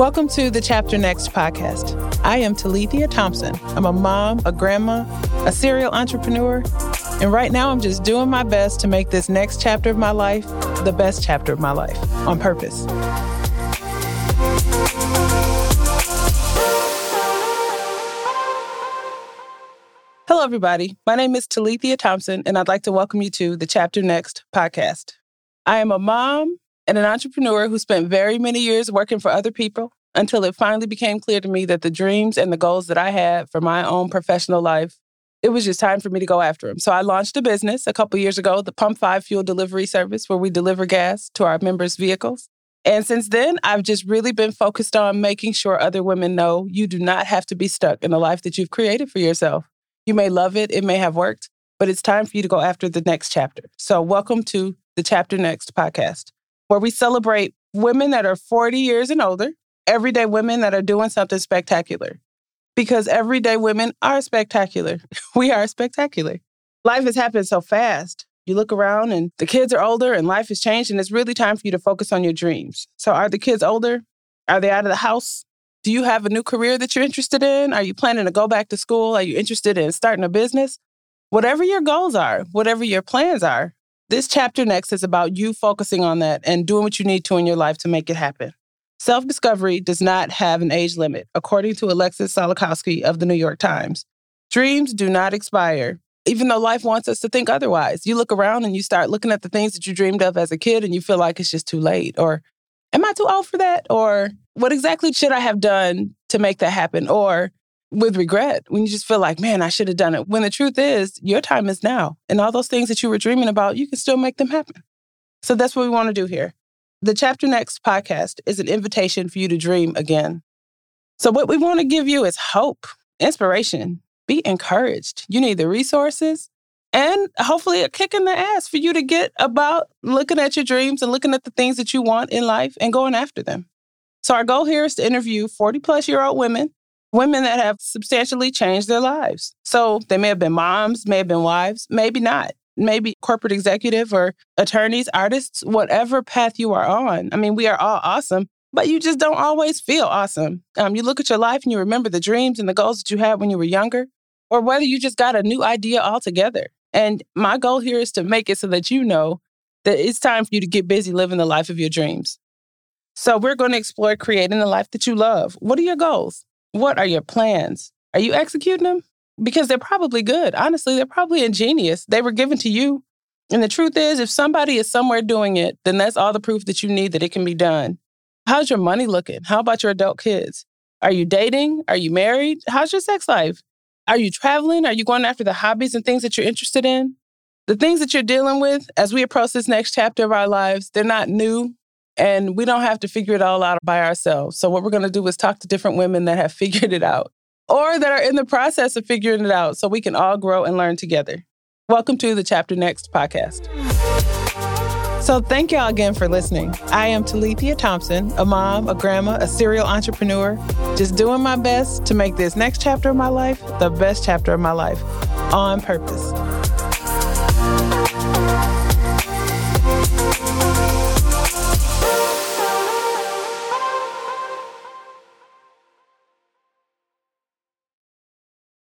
Welcome to the Chapter Next podcast. I am Talithia Thompson. I'm a mom, a grandma, a serial entrepreneur, and right now I'm just doing my best to make this next chapter of my life the best chapter of my life on purpose. Hello, everybody. My name is Talithia Thompson, and I'd like to welcome you to the Chapter Next podcast. I am a mom and an entrepreneur who spent very many years working for other people until it finally became clear to me that the dreams and the goals that I had for my own professional life, it was just time for me to go after them. So I launched a business a couple years ago, the Pump 5 fuel delivery service, where we deliver gas to our members' vehicles. And since then, I've just really been focused on making sure other women know you do not have to be stuck in the life that you've created for yourself. You may love it, it may have worked, but it's time for you to go after the next chapter. So, welcome to the Chapter Next podcast, where we celebrate women that are 40 years and older everyday women that are doing something spectacular. Because everyday women are spectacular. we are spectacular. Life has happened so fast. You look around and the kids are older and life has changed, and it's really time for you to focus on your dreams. So, are the kids older? Are they out of the house? Do you have a new career that you're interested in? Are you planning to go back to school? Are you interested in starting a business? Whatever your goals are, whatever your plans are, this chapter next is about you focusing on that and doing what you need to in your life to make it happen. Self discovery does not have an age limit, according to Alexis Solokowski of the New York Times. Dreams do not expire, even though life wants us to think otherwise. You look around and you start looking at the things that you dreamed of as a kid and you feel like it's just too late. Or, am I too old for that? Or, what exactly should I have done to make that happen? Or, with regret, when you just feel like, man, I should have done it. When the truth is, your time is now. And all those things that you were dreaming about, you can still make them happen. So that's what we want to do here. The Chapter Next podcast is an invitation for you to dream again. So, what we want to give you is hope, inspiration. Be encouraged. You need the resources and hopefully a kick in the ass for you to get about looking at your dreams and looking at the things that you want in life and going after them. So, our goal here is to interview 40 plus year old women, women that have substantially changed their lives. So, they may have been moms, may have been wives, maybe not maybe corporate executive or attorneys, artists, whatever path you are on. I mean, we are all awesome, but you just don't always feel awesome. Um, you look at your life and you remember the dreams and the goals that you had when you were younger, or whether you just got a new idea altogether. And my goal here is to make it so that you know that it's time for you to get busy living the life of your dreams. So, we're going to explore creating the life that you love. What are your goals? What are your plans? Are you executing them? because they're probably good. Honestly, they're probably ingenious. They were given to you. And the truth is, if somebody is somewhere doing it, then that's all the proof that you need that it can be done. How's your money looking? How about your adult kids? Are you dating? Are you married? How's your sex life? Are you traveling? Are you going after the hobbies and things that you're interested in? The things that you're dealing with as we approach this next chapter of our lives, they're not new and we don't have to figure it all out by ourselves. So, what we're going to do is talk to different women that have figured it out or that are in the process of figuring it out so we can all grow and learn together. Welcome to the Chapter Next podcast. So, thank y'all again for listening. I am Talithia Thompson, a mom, a grandma, a serial entrepreneur, just doing my best to make this next chapter of my life the best chapter of my life on purpose.